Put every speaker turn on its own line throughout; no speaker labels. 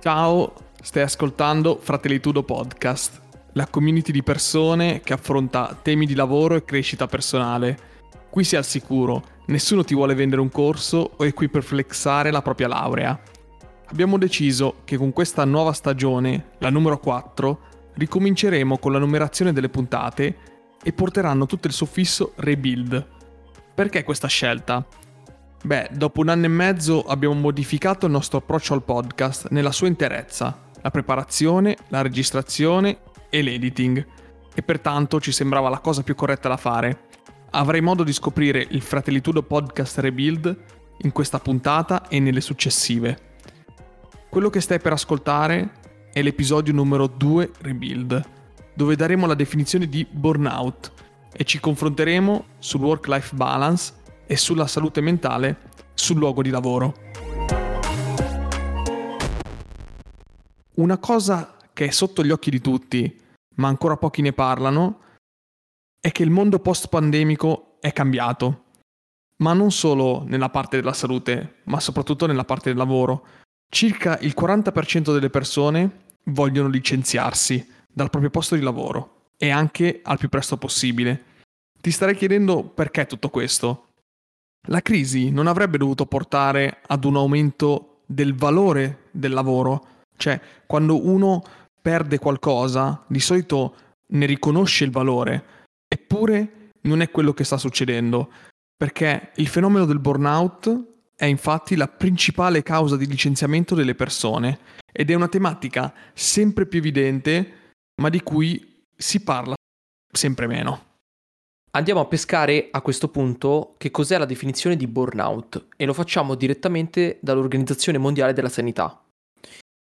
Ciao, stai ascoltando Fratellitudo Podcast, la community di persone che affronta temi di lavoro e crescita personale. Qui sei al sicuro, nessuno ti vuole vendere un corso o è qui per flexare la propria laurea. Abbiamo deciso che con questa nuova stagione, la numero 4, ricominceremo con la numerazione delle puntate e porteranno tutto il suffisso rebuild. Perché questa scelta? Beh, dopo un anno e mezzo abbiamo modificato il nostro approccio al podcast nella sua interezza, la preparazione, la registrazione e l'editing, e pertanto ci sembrava la cosa più corretta da fare. Avrai modo di scoprire il Fratellitudo Podcast Rebuild in questa puntata e nelle successive. Quello che stai per ascoltare è l'episodio numero 2 Rebuild, dove daremo la definizione di burnout e ci confronteremo sul work-life balance e sulla salute mentale sul luogo di lavoro. Una cosa che è sotto gli occhi di tutti, ma ancora pochi ne parlano, è che il mondo post-pandemico è cambiato. Ma non solo nella parte della salute, ma soprattutto nella parte del lavoro. Circa il 40% delle persone vogliono licenziarsi dal proprio posto di lavoro e anche al più presto possibile. Ti starei chiedendo perché tutto questo? La crisi non avrebbe dovuto portare ad un aumento del valore del lavoro, cioè quando uno perde qualcosa di solito ne riconosce il valore, eppure non è quello che sta succedendo, perché il fenomeno del burnout è infatti la principale causa di licenziamento delle persone ed è una tematica sempre più evidente, ma di cui si parla sempre meno.
Andiamo a pescare a questo punto che cos'è la definizione di burnout e lo facciamo direttamente dall'Organizzazione Mondiale della Sanità.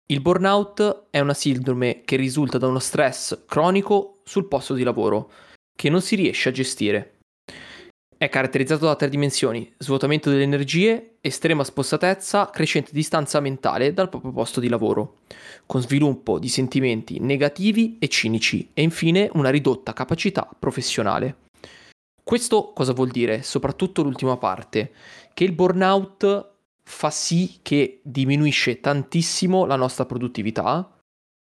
Il burnout è una sindrome che risulta da uno stress cronico sul posto di lavoro che non si riesce a gestire. È caratterizzato da tre dimensioni, svuotamento delle energie, estrema spossatezza, crescente distanza mentale dal proprio posto di lavoro, con sviluppo di sentimenti negativi e cinici e infine una ridotta capacità professionale. Questo cosa vuol dire? Soprattutto l'ultima parte, che il burnout fa sì che diminuisce tantissimo la nostra produttività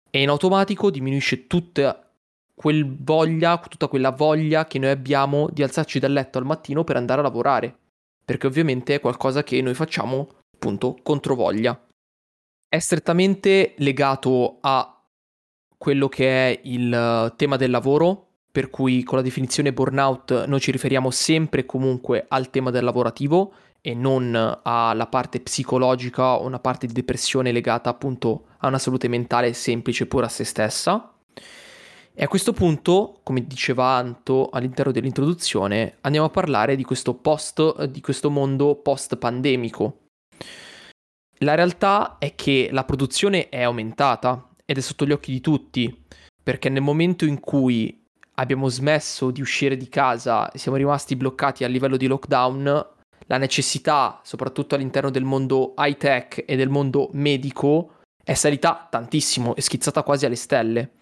e in automatico diminuisce tutta, quel voglia, tutta quella voglia che noi abbiamo di alzarci dal letto al mattino per andare a lavorare, perché ovviamente è qualcosa che noi facciamo appunto contro voglia. È strettamente legato a quello che è il tema del lavoro, per cui con la definizione burnout noi ci riferiamo sempre e comunque al tema del lavorativo e non alla parte psicologica o una parte di depressione legata appunto a una salute mentale semplice pura a se stessa. E a questo punto, come diceva Anto all'interno dell'introduzione, andiamo a parlare di questo post, di questo mondo post pandemico. La realtà è che la produzione è aumentata ed è sotto gli occhi di tutti, perché nel momento in cui abbiamo smesso di uscire di casa, siamo rimasti bloccati a livello di lockdown, la necessità, soprattutto all'interno del mondo high tech e del mondo medico, è salita tantissimo, è schizzata quasi alle stelle.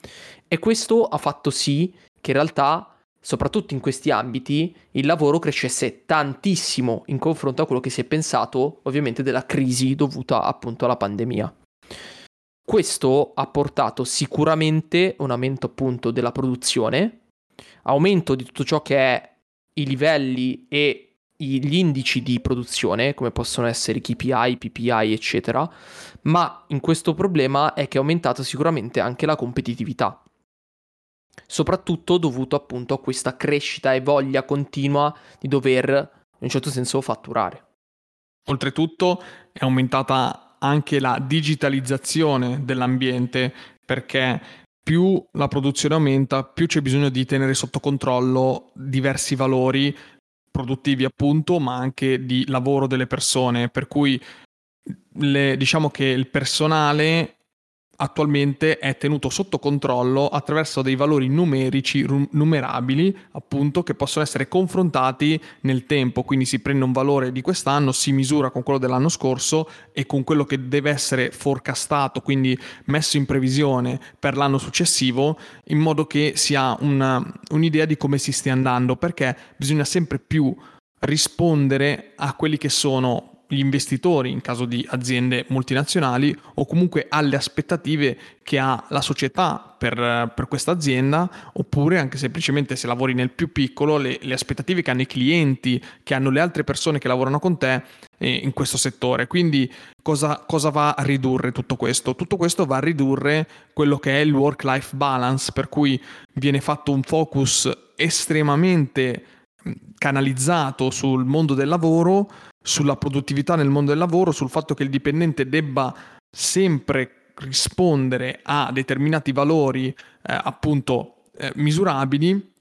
E questo ha fatto sì che in realtà, soprattutto in questi ambiti, il lavoro crescesse tantissimo in confronto a quello che si è pensato, ovviamente, della crisi dovuta appunto alla pandemia. Questo ha portato sicuramente un aumento appunto della produzione, aumento di tutto ciò che è i livelli e gli indici di produzione, come possono essere i KPI, PPI, eccetera, ma in questo problema è che è aumentata sicuramente anche la competitività, soprattutto dovuto appunto a questa crescita e voglia continua di dover, in un certo senso, fatturare.
Oltretutto è aumentata anche la digitalizzazione dell'ambiente perché più la produzione aumenta, più c'è bisogno di tenere sotto controllo diversi valori produttivi appunto, ma anche di lavoro delle persone, per cui le, diciamo che il personale attualmente è tenuto sotto controllo attraverso dei valori numerici numerabili, appunto, che possono essere confrontati nel tempo. Quindi si prende un valore di quest'anno, si misura con quello dell'anno scorso e con quello che deve essere forecastato, quindi messo in previsione per l'anno successivo, in modo che si ha una, un'idea di come si stia andando, perché bisogna sempre più rispondere a quelli che sono gli investitori in caso di aziende multinazionali o comunque alle aspettative che ha la società per, per questa azienda oppure anche semplicemente se lavori nel più piccolo le, le, aspettative che hanno i clienti, che hanno le altre persone che lavorano con te eh, in questo settore. Quindi cosa, cosa va a ridurre tutto questo? Tutto questo va a ridurre quello che è il work-life balance per cui viene fatto un focus estremamente canalizzato sul mondo del lavoro, sulla produttività nel mondo del lavoro, sul fatto che il dipendente debba sempre rispondere a determinati valori eh, appunto eh, misurabili,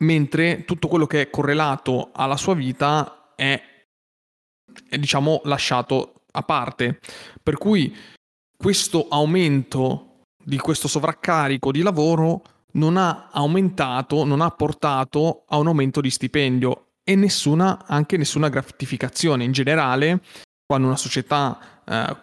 mentre tutto quello che è correlato alla sua vita è, è diciamo lasciato a parte. Per cui questo aumento di questo sovraccarico di lavoro non ha aumentato, non ha portato a un aumento di stipendio e nessuna, anche nessuna gratificazione. In generale, quando una società eh,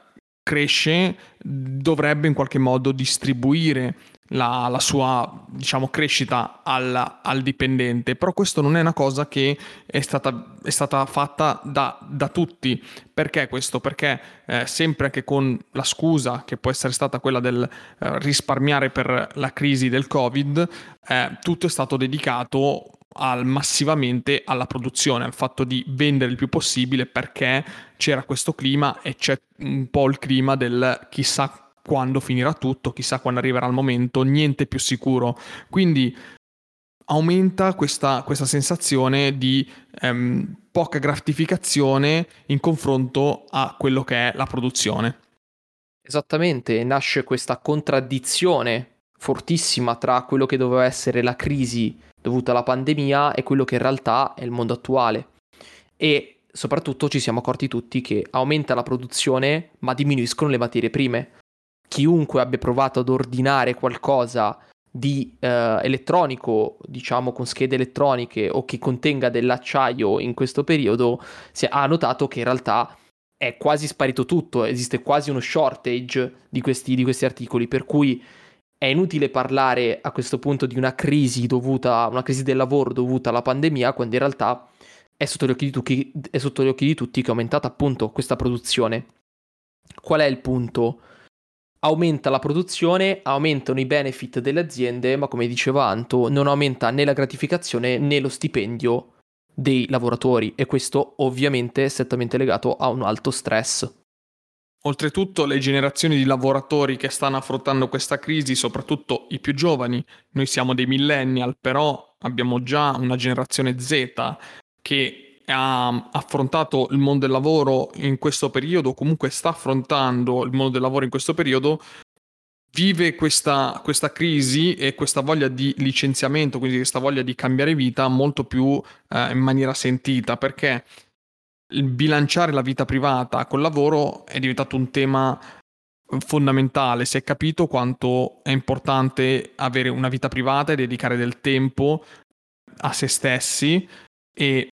cresce, dovrebbe in qualche modo distribuire la, la sua diciamo, crescita al, al, dipendente, però questo non è una cosa che è stata, è stata fatta da, da, tutti. Perché questo? Perché eh, sempre anche con la scusa che può essere stata quella del eh, risparmiare per la crisi del Covid, eh, tutto è stato dedicato al, massivamente alla produzione, al fatto di vendere il più possibile perché c'era questo clima e c'è un po' il clima del chissà quando finirà tutto, chissà quando arriverà il momento, niente più sicuro. Quindi aumenta questa, questa sensazione di ehm, poca gratificazione in confronto a quello che è la produzione.
Esattamente, nasce questa contraddizione fortissima tra quello che doveva essere la crisi dovuta alla pandemia e quello che in realtà è il mondo attuale. E soprattutto ci siamo accorti tutti che aumenta la produzione ma diminuiscono le materie prime chiunque abbia provato ad ordinare qualcosa di eh, elettronico, diciamo con schede elettroniche o che contenga dell'acciaio in questo periodo, si ha notato che in realtà è quasi sparito tutto, esiste quasi uno shortage di questi, di questi articoli, per cui è inutile parlare a questo punto di una crisi dovuta, una crisi del lavoro dovuta alla pandemia, quando in realtà è sotto gli occhi di tutti, è sotto gli occhi di tutti che è aumentata appunto questa produzione. Qual è il punto? aumenta la produzione, aumentano i benefit delle aziende, ma come diceva Anto, non aumenta né la gratificazione né lo stipendio dei lavoratori e questo ovviamente è strettamente legato a un alto stress.
Oltretutto le generazioni di lavoratori che stanno affrontando questa crisi, soprattutto i più giovani, noi siamo dei millennial, però abbiamo già una generazione Z che ha affrontato il mondo del lavoro in questo periodo, comunque sta affrontando il mondo del lavoro in questo periodo, vive questa, questa crisi e questa voglia di licenziamento, quindi questa voglia di cambiare vita molto più eh, in maniera sentita, perché bilanciare la vita privata col lavoro è diventato un tema fondamentale, si è capito quanto è importante avere una vita privata e dedicare del tempo a se stessi e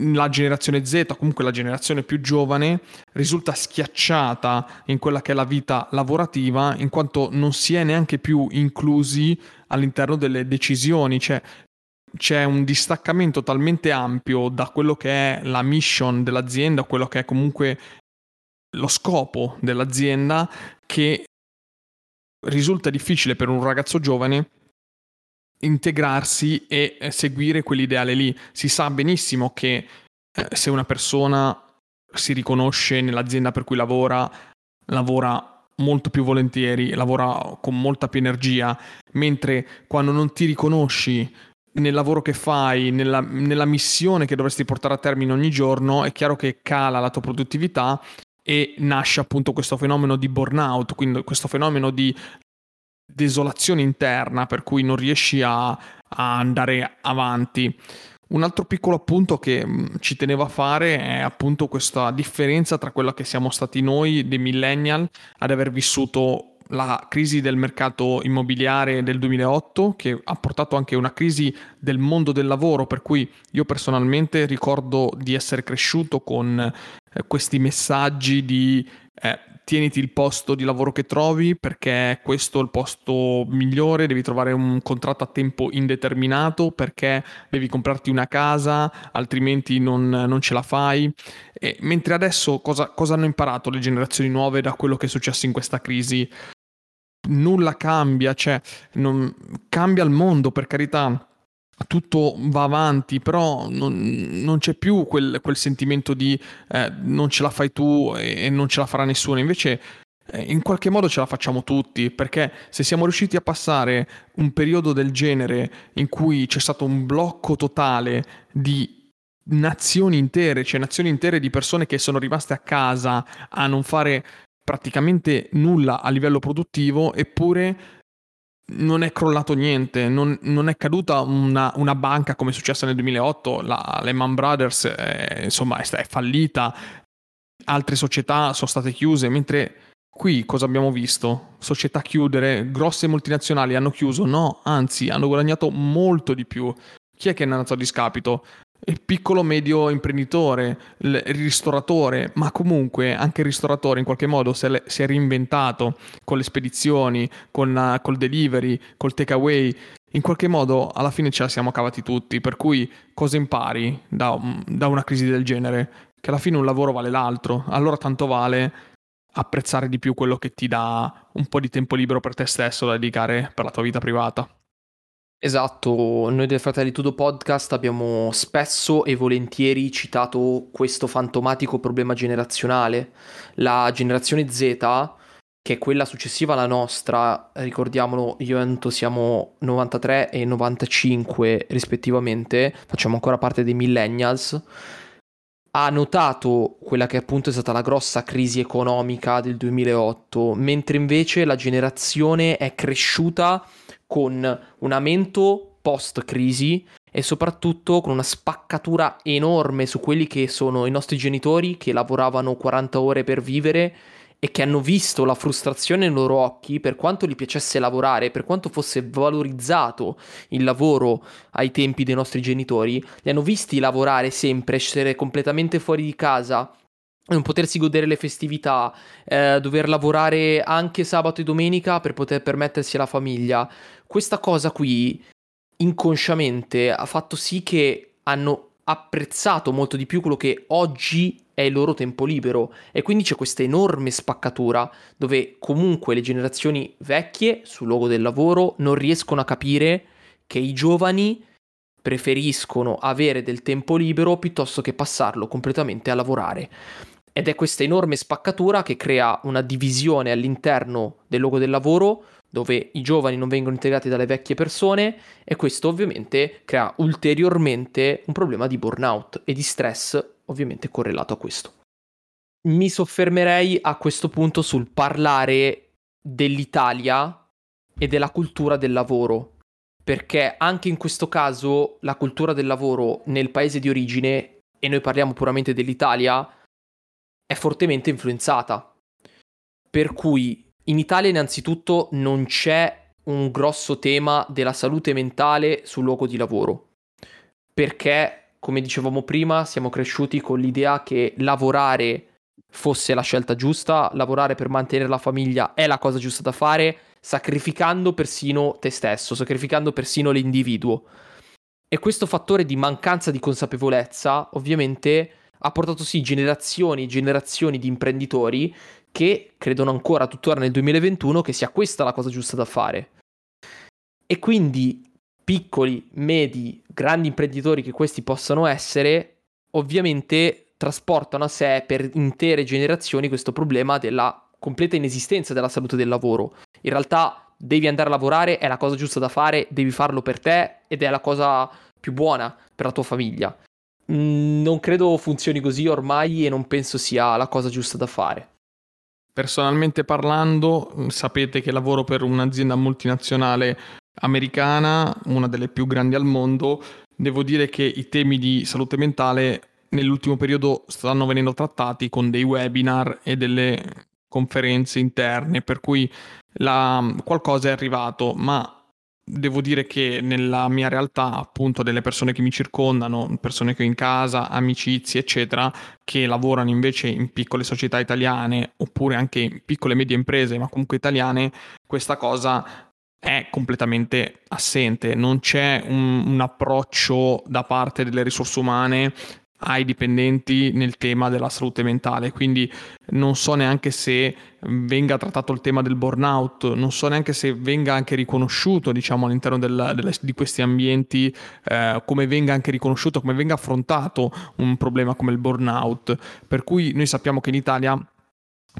la generazione Z, comunque la generazione più giovane, risulta schiacciata in quella che è la vita lavorativa, in quanto non si è neanche più inclusi all'interno delle decisioni, cioè c'è un distaccamento talmente ampio da quello che è la mission dell'azienda, quello che è comunque lo scopo dell'azienda, che risulta difficile per un ragazzo giovane integrarsi e eh, seguire quell'ideale lì. Si sa benissimo che eh, se una persona si riconosce nell'azienda per cui lavora, lavora molto più volentieri, lavora con molta più energia, mentre quando non ti riconosci nel lavoro che fai, nella, nella missione che dovresti portare a termine ogni giorno, è chiaro che cala la tua produttività e nasce appunto questo fenomeno di burnout, quindi questo fenomeno di desolazione interna per cui non riesci a, a andare avanti. Un altro piccolo appunto che mm, ci tenevo a fare è appunto questa differenza tra quella che siamo stati noi dei millennial ad aver vissuto la crisi del mercato immobiliare del 2008 che ha portato anche una crisi del mondo del lavoro per cui io personalmente ricordo di essere cresciuto con eh, questi messaggi di eh, tieniti il posto di lavoro che trovi perché questo è il posto migliore, devi trovare un contratto a tempo indeterminato perché devi comprarti una casa, altrimenti non, non ce la fai. E, mentre adesso cosa, cosa hanno imparato le generazioni nuove da quello che è successo in questa crisi? Nulla cambia, cioè non, cambia il mondo per carità tutto va avanti, però non, non c'è più quel, quel sentimento di eh, non ce la fai tu e, e, non ce la farà nessuno. Invece, eh, in qualche modo ce la facciamo tutti, perché se siamo riusciti a passare un periodo del genere in cui c'è stato un blocco totale di nazioni intere, cioè nazioni intere di persone che sono rimaste a casa a non fare praticamente nulla a livello produttivo, eppure non è crollato niente, non, non è caduta una, una, banca come è successo nel 2008, la Lehman Brothers è, insomma, è, è fallita, altre società sono state chiuse, mentre qui cosa abbiamo visto? Società chiudere, grosse multinazionali hanno chiuso? No, anzi hanno guadagnato molto di più. Chi è che è andato a discapito? Il piccolo medio imprenditore, il ristoratore, ma comunque anche il ristoratore in qualche modo si è, reinventato con le spedizioni, con uh, col delivery, col takeaway. In qualche modo alla fine ce la siamo cavati tutti, per cui cosa impari da, da una crisi del genere? Che alla fine un lavoro vale l'altro, allora tanto vale apprezzare di più quello che ti dà un po' di tempo libero per te stesso da dedicare per la tua vita privata.
Esatto, noi del Fratelli Tudo Podcast abbiamo spesso e volentieri citato questo fantomatico problema generazionale. La generazione Z, che è quella successiva alla nostra, ricordiamolo, io e Anto siamo 93 e 95 rispettivamente, facciamo ancora parte dei millennials, ha notato quella che appunto è stata la grossa crisi economica del 2008, mentre invece la generazione è cresciuta con un aumento post crisi e soprattutto con una spaccatura enorme su quelli che sono i nostri genitori che lavoravano 40 ore per vivere e che hanno visto la frustrazione nei loro occhi per quanto gli piacesse lavorare, per quanto fosse valorizzato il lavoro ai tempi dei nostri genitori, li hanno visti lavorare sempre, essere completamente fuori di casa, non potersi godere le festività, eh, dover lavorare anche sabato e domenica per poter permettersi la famiglia. Questa cosa qui, inconsciamente, ha fatto sì che hanno apprezzato molto di più quello che oggi è il loro tempo libero e quindi c'è questa enorme spaccatura dove comunque le generazioni vecchie sul luogo del lavoro non riescono a capire che i giovani preferiscono avere del tempo libero piuttosto che passarlo completamente a lavorare. Ed è questa enorme spaccatura che crea una divisione all'interno del luogo del lavoro dove i giovani non vengono integrati dalle vecchie persone e questo ovviamente crea ulteriormente un problema di burnout e di stress ovviamente correlato a questo. Mi soffermerei a questo punto sul parlare dell'Italia e della cultura del lavoro, perché anche in questo caso la cultura del lavoro nel paese di origine, e noi parliamo puramente dell'Italia, è fortemente influenzata. Per cui in Italia innanzitutto non c'è un grosso tema della salute mentale sul luogo di lavoro, perché, come dicevamo prima, siamo cresciuti con l'idea che lavorare fosse la scelta giusta, lavorare per mantenere la famiglia è la cosa giusta da fare, sacrificando persino te stesso, sacrificando persino l'individuo. E questo fattore di mancanza di consapevolezza, ovviamente, ha portato sì generazioni e generazioni di imprenditori che credono ancora tuttora nel 2021 che sia questa la cosa giusta da fare. E quindi piccoli, medi, grandi imprenditori che questi possano essere, ovviamente trasportano a sé per intere generazioni questo problema della completa inesistenza della salute del lavoro. In realtà devi andare a lavorare, è la cosa giusta da fare, devi farlo per te ed è la cosa più buona per la tua famiglia. Mm, non credo funzioni così ormai e non penso sia la cosa giusta da fare.
Personalmente parlando, mm, sapete che lavoro per un'azienda multinazionale americana, una delle più grandi al mondo. Devo dire che i temi di salute mentale nell'ultimo periodo stanno venendo trattati con dei webinar e delle conferenze interne, per cui la, qualcosa è arrivato, ma devo dire che nella mia realtà, appunto, delle persone che mi circondano, persone che ho in casa, amicizie, eccetera, che lavorano invece in piccole società italiane oppure anche in piccole e medie imprese, ma comunque italiane, questa cosa è completamente assente, non c'è un, un approccio da parte delle risorse umane ai dipendenti nel tema della salute mentale, quindi non so neanche se venga trattato il tema del burnout, non so neanche se venga anche riconosciuto, diciamo, all'interno del, del, di questi ambienti, eh, come venga anche riconosciuto, come venga affrontato un problema come il burnout. Per cui noi sappiamo che in Italia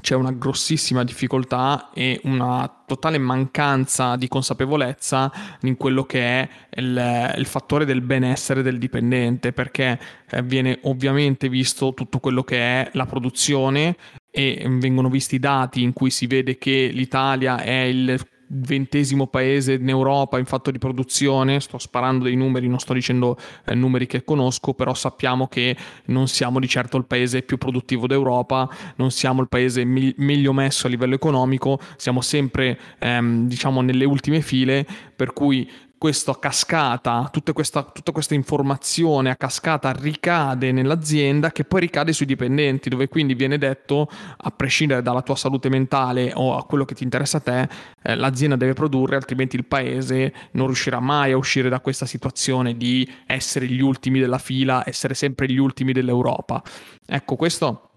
c'è una grossissima difficoltà e una totale mancanza di consapevolezza in quello che è il, il fattore del benessere del dipendente, perché eh, viene ovviamente visto tutto quello che è la produzione e vengono visti i dati in cui si vede che l'Italia è il ventesimo paese in Europa in fatto di produzione, sto sparando dei numeri, non sto dicendo eh, numeri che conosco, però sappiamo che non siamo di certo il paese più produttivo d'Europa, non siamo il paese mi- meglio messo a livello economico, siamo sempre ehm, diciamo nelle ultime file, per cui questo a cascata, tutta questa, tutta questa, informazione a cascata ricade nell'azienda che poi ricade sui dipendenti, dove quindi viene detto, a prescindere dalla tua salute mentale o a quello che ti interessa a te, eh, l'azienda deve produrre, altrimenti il paese non riuscirà mai a uscire da questa situazione di essere gli ultimi della fila, essere sempre gli ultimi dell'Europa. Ecco, questo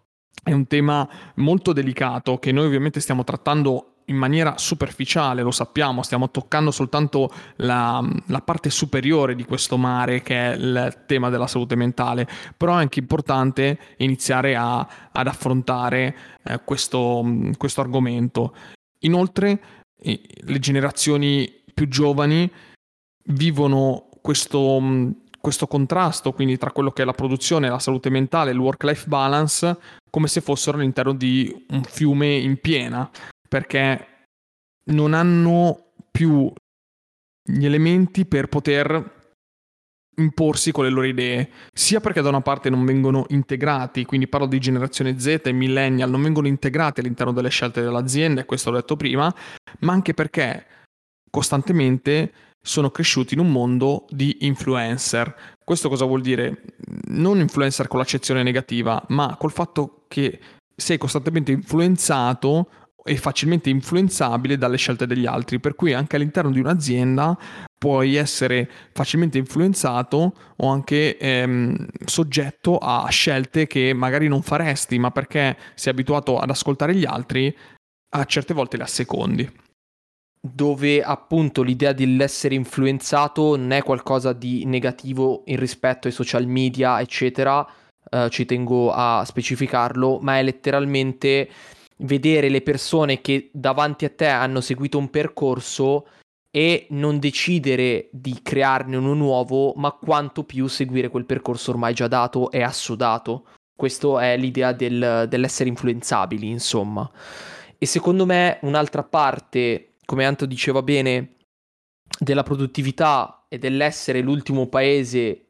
è un tema molto delicato che noi ovviamente stiamo trattando in maniera superficiale, lo sappiamo, stiamo toccando soltanto la, la, parte superiore di questo mare che è il tema della salute mentale, però è anche importante iniziare a, ad affrontare eh, questo, questo argomento. Inoltre le generazioni più giovani vivono questo, questo contrasto quindi tra quello che è la produzione, la salute mentale, il work-life balance, come se fossero all'interno di un fiume in piena perché non hanno più gli elementi per poter imporsi con le loro idee, sia perché da una parte non vengono integrati, quindi parlo di generazione Z e millennial, non vengono integrati all'interno delle scelte dell'azienda, e questo l'ho detto prima, ma anche perché costantemente sono cresciuti in un mondo di influencer. Questo cosa vuol dire? Non influencer con l'accezione negativa, ma col fatto che sei costantemente influenzato e facilmente influenzabile dalle scelte degli altri, per cui anche all'interno di un'azienda puoi essere facilmente influenzato o anche ehm, soggetto a scelte che magari non faresti, ma perché sei abituato ad ascoltare gli altri, a certe volte le assecondi.
Dove appunto l'idea dell'essere influenzato non è qualcosa di negativo in rispetto ai social media, eccetera, eh, ci tengo a specificarlo, ma è letteralmente vedere le persone che davanti a te hanno seguito un percorso e non decidere di crearne uno nuovo, ma quanto più seguire quel percorso ormai già dato e assodato. Questa è l'idea del, dell'essere influenzabili, insomma. E secondo me un'altra parte, come Anto diceva bene, della produttività e dell'essere l'ultimo paese,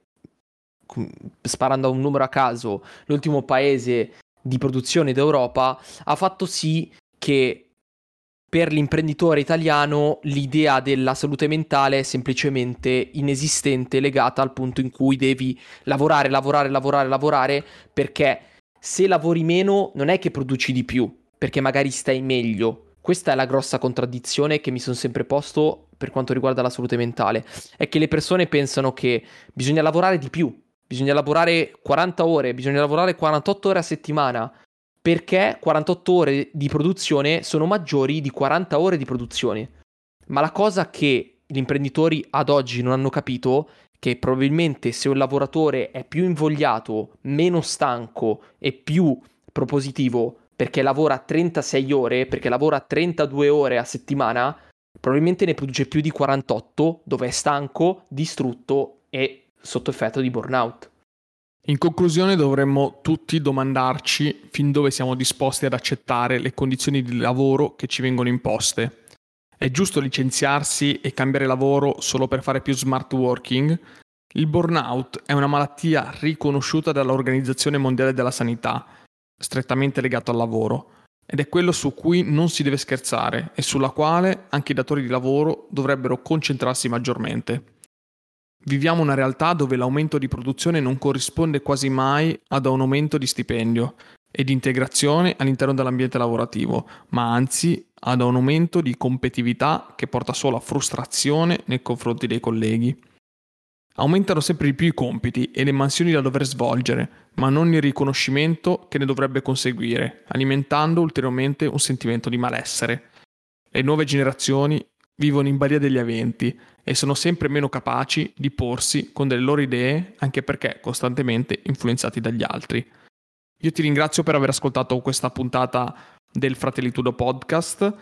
sparando a un numero a caso, l'ultimo paese di produzione d'Europa ha fatto sì che per l'imprenditore italiano l'idea della salute mentale è semplicemente inesistente, legata al punto in cui devi lavorare, lavorare, lavorare, lavorare, perché se lavori meno non è che produci di più, perché magari stai meglio. Questa è la grossa contraddizione che mi sono sempre posto per quanto riguarda la salute mentale, è che le persone pensano che bisogna lavorare di più, bisogna lavorare 40 ore, bisogna lavorare 48 ore a settimana, perché 48 ore di produzione sono maggiori di 40 ore di produzione. Ma la cosa che gli imprenditori ad oggi non hanno capito è che probabilmente se un lavoratore è più invogliato, meno stanco e più propositivo perché lavora 36 ore, perché lavora 32 ore a settimana, probabilmente ne produce più di 48 dove è stanco, distrutto e sotto effetto di burnout.
In conclusione dovremmo tutti domandarci fin dove siamo disposti ad accettare le condizioni di lavoro che ci vengono imposte. È giusto licenziarsi e cambiare lavoro solo per fare più smart working? Il burnout è una malattia riconosciuta dall'Organizzazione Mondiale della Sanità, strettamente legato al lavoro. ed è quello su cui non si deve scherzare e sulla quale anche i datori di lavoro dovrebbero concentrarsi maggiormente. Viviamo una realtà dove l'aumento di produzione non corrisponde quasi mai ad un aumento di stipendio e di integrazione all'interno dell'ambiente lavorativo, ma anzi ad un aumento di competitività che porta solo a frustrazione nei confronti dei colleghi. Aumentano sempre di più i compiti e le mansioni da dover svolgere, ma non il riconoscimento che ne dovrebbe conseguire, alimentando ulteriormente un sentimento di malessere. Le nuove generazioni vivono in balia degli eventi e sono sempre meno capaci di porsi con delle loro idee anche perché costantemente influenzati dagli altri. Io ti ringrazio per aver ascoltato questa puntata del Fratellitudo Podcast.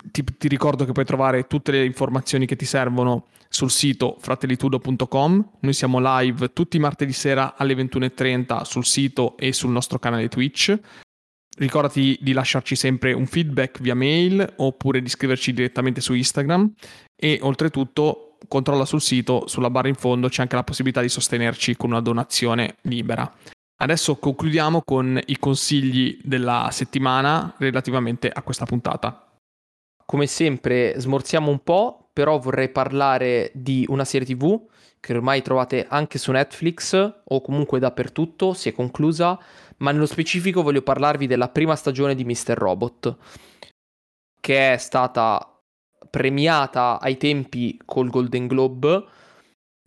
Ti, ti, ricordo che puoi trovare tutte le informazioni che ti servono sul sito fratellitudo.com. Noi siamo live tutti i martedì sera alle 21.30 sul sito e sul nostro canale Twitch. Ricordati di lasciarci sempre un feedback via mail oppure di scriverci direttamente su Instagram e oltretutto controlla sul sito, sulla barra in fondo c'è anche la possibilità di sostenerci con una donazione libera. Adesso concludiamo con i consigli della settimana relativamente a questa puntata.
Come sempre smorziamo un po', però vorrei parlare di una serie TV che ormai trovate anche su Netflix o comunque dappertutto, si è conclusa, ma nello specifico voglio parlarvi della prima stagione di Mr. Robot, che è stata premiata ai tempi col Golden Globe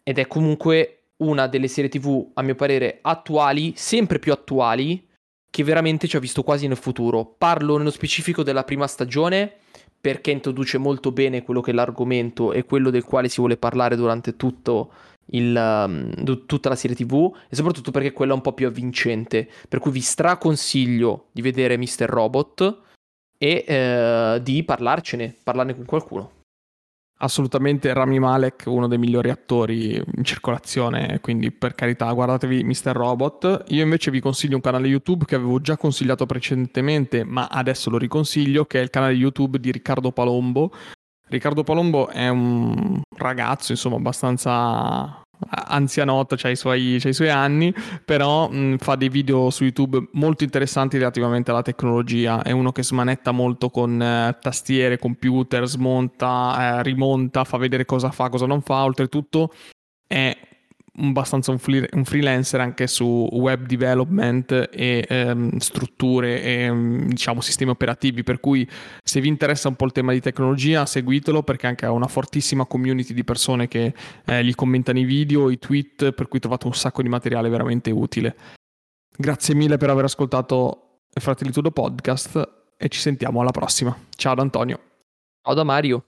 ed è comunque una delle serie TV, a mio parere, attuali, sempre più attuali, che veramente ci ha visto quasi nel futuro. Parlo nello specifico della prima stagione perché introduce molto bene quello che è l'argomento e quello del quale si vuole parlare durante tutto il, um, tutta la serie TV e soprattutto perché quella è un po' più avvincente. Per cui vi straconsiglio di vedere Mr. Robot e eh, di parlarcene, parlarne con qualcuno.
Assolutamente Rami Malek, uno dei migliori attori in circolazione, quindi per carità guardatevi Mr. Robot. Io invece vi consiglio un canale YouTube che avevo già consigliato precedentemente, ma adesso lo riconsiglio, che è il canale YouTube di Riccardo Palombo. Riccardo Palombo è un ragazzo, insomma, abbastanza anzianotto, c'ha i, suoi, i suoi anni, però mh, fa dei video su YouTube molto interessanti relativamente alla tecnologia. È uno che smanetta molto con eh, tastiere, computer, smonta, eh, rimonta, fa vedere cosa fa, cosa non fa. Oltretutto è abbastanza un, free, un, freelancer anche su web development e ehm, strutture e ehm, diciamo sistemi operativi per cui se vi interessa un po' il tema di tecnologia seguitelo perché anche ha una fortissima community di persone che eh, gli commentano i video, i tweet per cui trovate un sacco di materiale veramente utile. Grazie mille per aver ascoltato Fratelli Tudo Podcast e ci sentiamo alla prossima. Ciao da Antonio.
Ciao da Mario